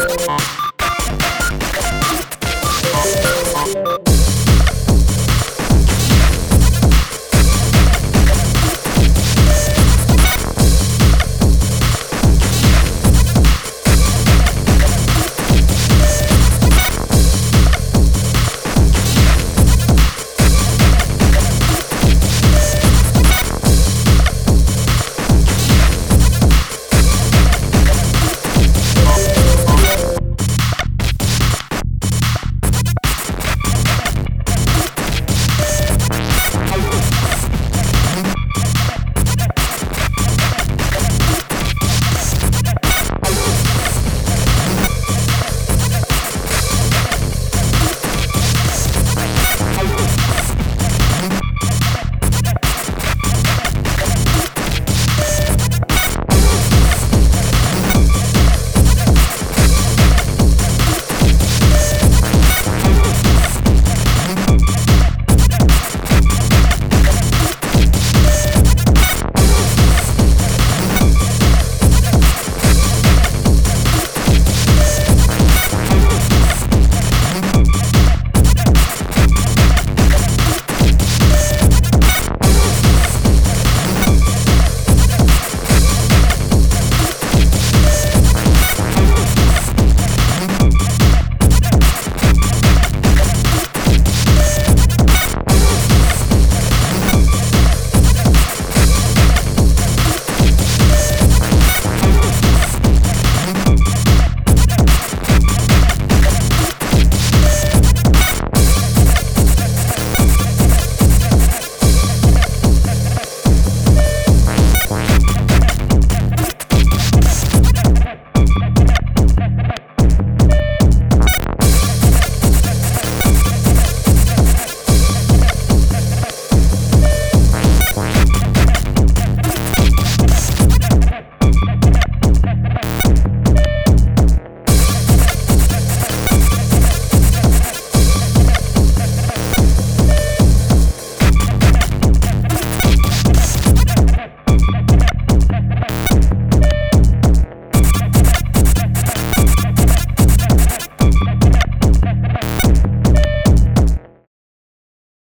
Oh.